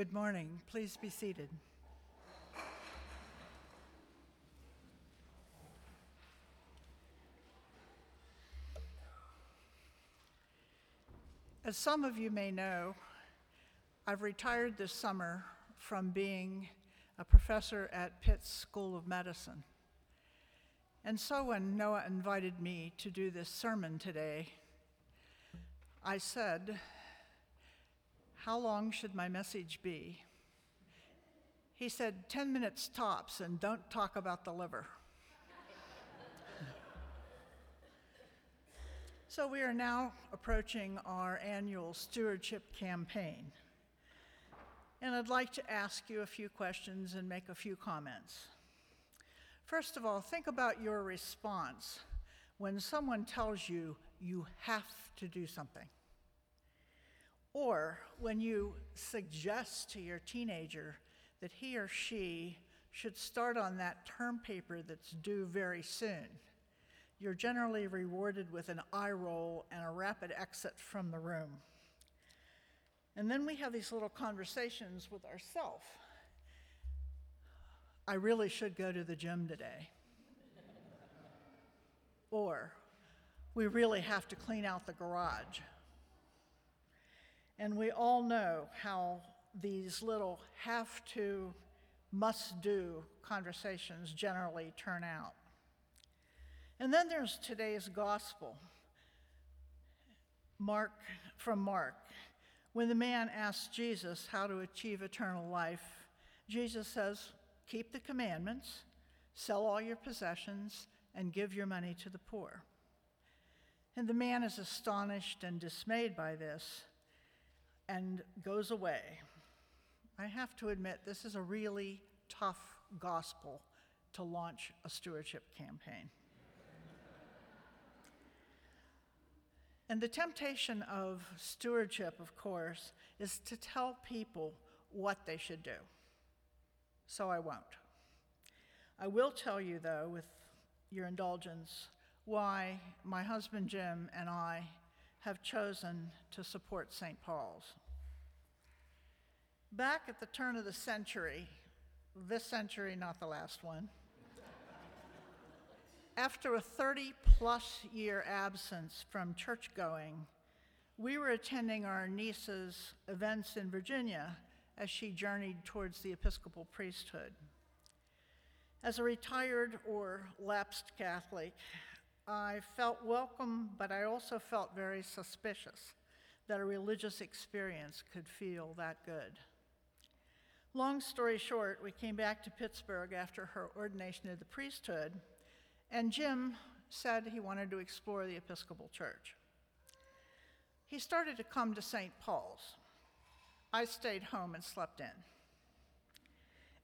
Good morning. Please be seated. As some of you may know, I've retired this summer from being a professor at Pitt's School of Medicine. And so when Noah invited me to do this sermon today, I said, How long should my message be? He said, 10 minutes tops, and don't talk about the liver. so we are now approaching our annual stewardship campaign. And I'd like to ask you a few questions and make a few comments. First of all, think about your response when someone tells you you have to do something. Or when you suggest to your teenager that he or she should start on that term paper that's due very soon. You're generally rewarded with an eye roll and a rapid exit from the room. And then we have these little conversations with ourselves. I really should go to the gym today. or, we really have to clean out the garage. And we all know how these little have to, must do conversations generally turn out. And then there's today's gospel. Mark, from Mark. When the man asks Jesus how to achieve eternal life, Jesus says, Keep the commandments, sell all your possessions, and give your money to the poor. And the man is astonished and dismayed by this and goes away. I have to admit, this is a really tough gospel to launch a stewardship campaign. and the temptation of stewardship, of course, is to tell people what they should do so I won't. I will tell you, though, with your indulgence, why my husband Jim and I have chosen to support St. Paul's. Back at the turn of the century, this century, not the last one, after a 30 plus year absence from church going, we were attending our niece's events in Virginia as she journeyed towards the Episcopal priesthood. As a retired or lapsed Catholic, I felt welcome, but I also felt very suspicious that a religious experience could feel that good. Long story short, we came back to Pittsburgh after her ordination to the priesthood, and Jim said he wanted to explore the Episcopal Church. He started to come to St. Paul's. I stayed home and slept in.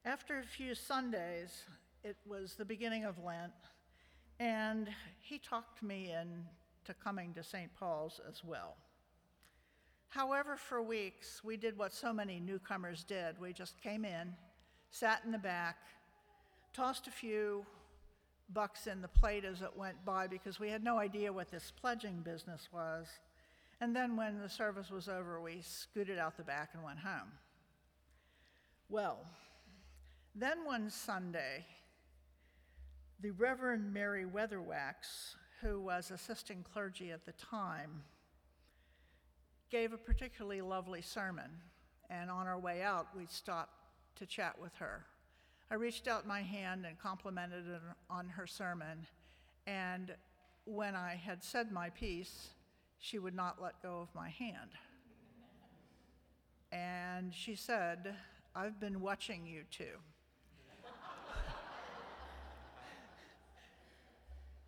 After a few Sundays, it was the beginning of Lent, and he talked me into coming to St. Paul's as well. However, for weeks, we did what so many newcomers did. We just came in, sat in the back, tossed a few bucks in the plate as it went by because we had no idea what this pledging business was. And then when the service was over, we scooted out the back and went home. Well, then one Sunday, the Reverend Mary Weatherwax, who was assisting clergy at the time, gave a particularly lovely sermon. And on our way out, we stopped to chat with her. I reached out my hand and complimented her on her sermon. And when I had said my piece, she would not let go of my hand. And she said, I've been watching you too.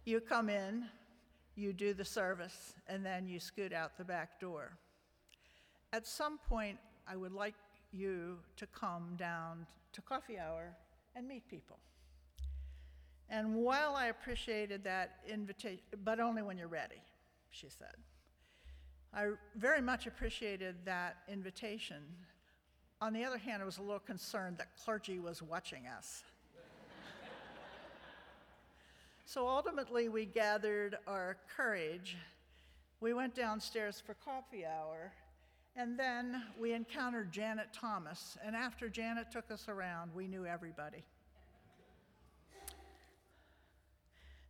You come in, you do the service, and then you scoot out the back door. At some point, I would like you to come down to coffee hour and meet people. And while I appreciated that invitation, but only when you're ready, she said. I very much appreciated that invitation. On the other hand, I was a little concerned that clergy was watching us. So ultimately, we gathered our courage. We went downstairs for coffee hour, And then we encountered Janet Thomas, and after Janet took us around, we knew everybody.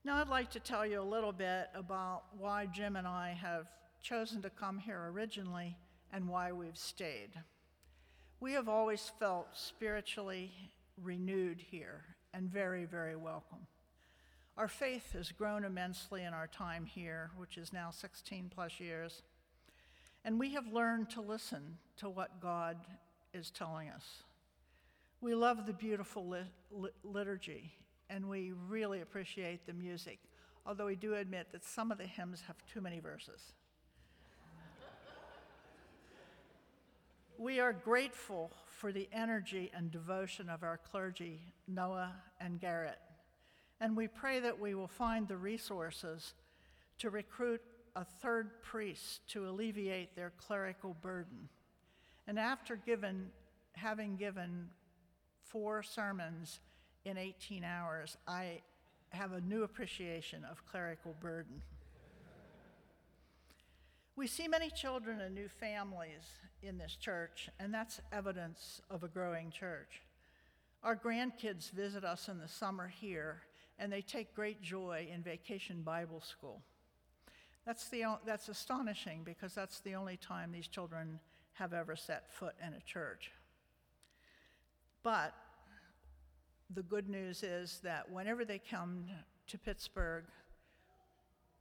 Now, I'd like to tell you a little bit about why Jim and I have chosen to come here originally and why we've stayed. We have always felt spiritually renewed here and very, very welcome. Our faith has grown immensely in our time here, which is now 16 plus years, and we have learned to listen to what God is telling us. We love the beautiful lit- liturgy and we really appreciate the music, although we do admit that some of the hymns have too many verses. we are grateful for the energy and devotion of our clergy, Noah and Garrett, and we pray that we will find the resources to recruit a third priest to alleviate their clerical burden. And after given, having given four sermons in 18 hours, I have a new appreciation of clerical burden. We see many children and new families in this church, and that's evidence of a growing church. Our grandkids visit us in the summer here, and they take great joy in Vacation Bible School. That's, the, that's astonishing because that's the only time these children have ever set foot in a church. But the good news is that whenever they come to Pittsburgh,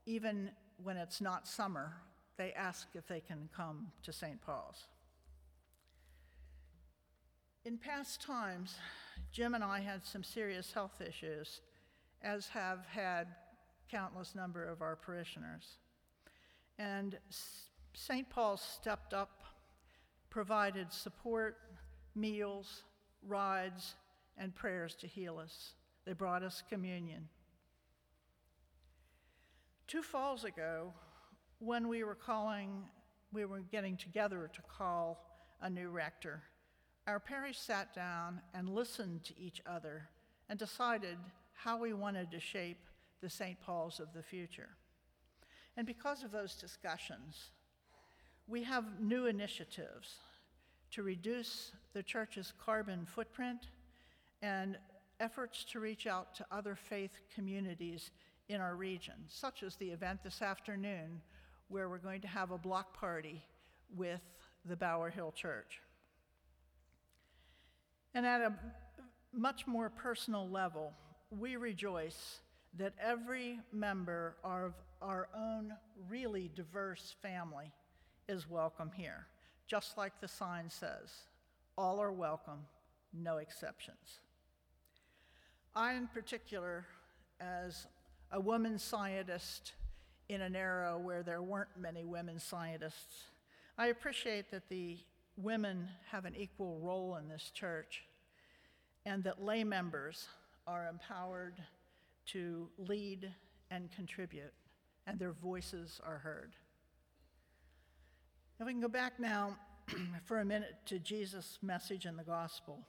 even when it's not summer, they ask if they can come to St. Paul's. In past times, Jim and I had some serious health issues, as have had countless number of our parishioners. And St. Paul stepped up, provided support, meals, rides, and prayers to heal us. They brought us communion. Two falls ago, when we were calling, we were getting together to call a new rector, our parish sat down and listened to each other and decided how we wanted to shape the St. Paul's of the future. And because of those discussions, we have new initiatives to reduce the church's carbon footprint and efforts to reach out to other faith communities in our region, such as the event this afternoon where we're going to have a block party with the Bower Hill Church. And at a much more personal level, we rejoice that every member of our own really diverse family is welcome here, just like the sign says all are welcome, no exceptions. I, in particular, as a woman scientist in an era where there weren't many women scientists, I appreciate that the women have an equal role in this church and that lay members are empowered to lead and contribute, and their voices are heard. If we can go back now for a minute to Jesus' message in the gospel,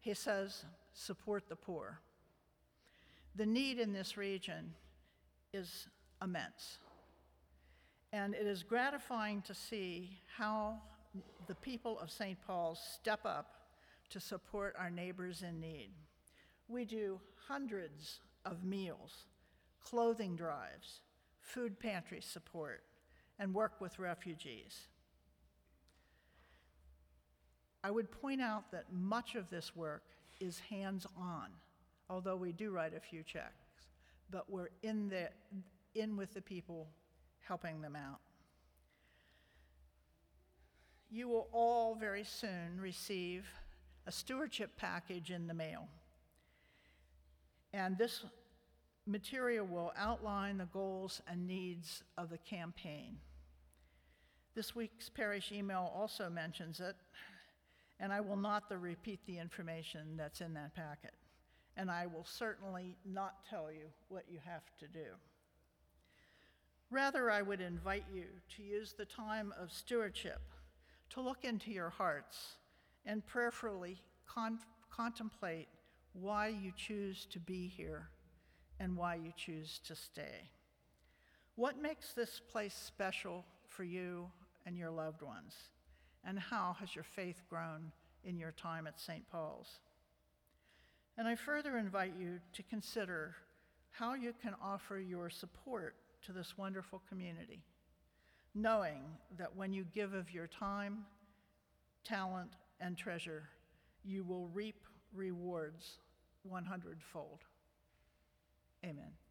he says, Support the poor. The need in this region is immense. And it is gratifying to see how the people of St. Paul's step up to support our neighbors in need. We do hundreds of meals, clothing drives, food pantry support, and work with refugees. I would point out that much of this work is hands on although we do write a few checks, but we're in, the, in with the people helping them out. You will all very soon receive a stewardship package in the mail. And this material will outline the goals and needs of the campaign. This week's parish email also mentions it, and I will not the repeat the information that's in that packet and I will certainly not tell you what you have to do. Rather, I would invite you to use the time of stewardship to look into your hearts and prayerfully con- contemplate why you choose to be here and why you choose to stay. What makes this place special for you and your loved ones? And how has your faith grown in your time at St. Paul's? And I further invite you to consider how you can offer your support to this wonderful community, knowing that when you give of your time, talent, and treasure, you will reap rewards 100 fold. Amen. Amen.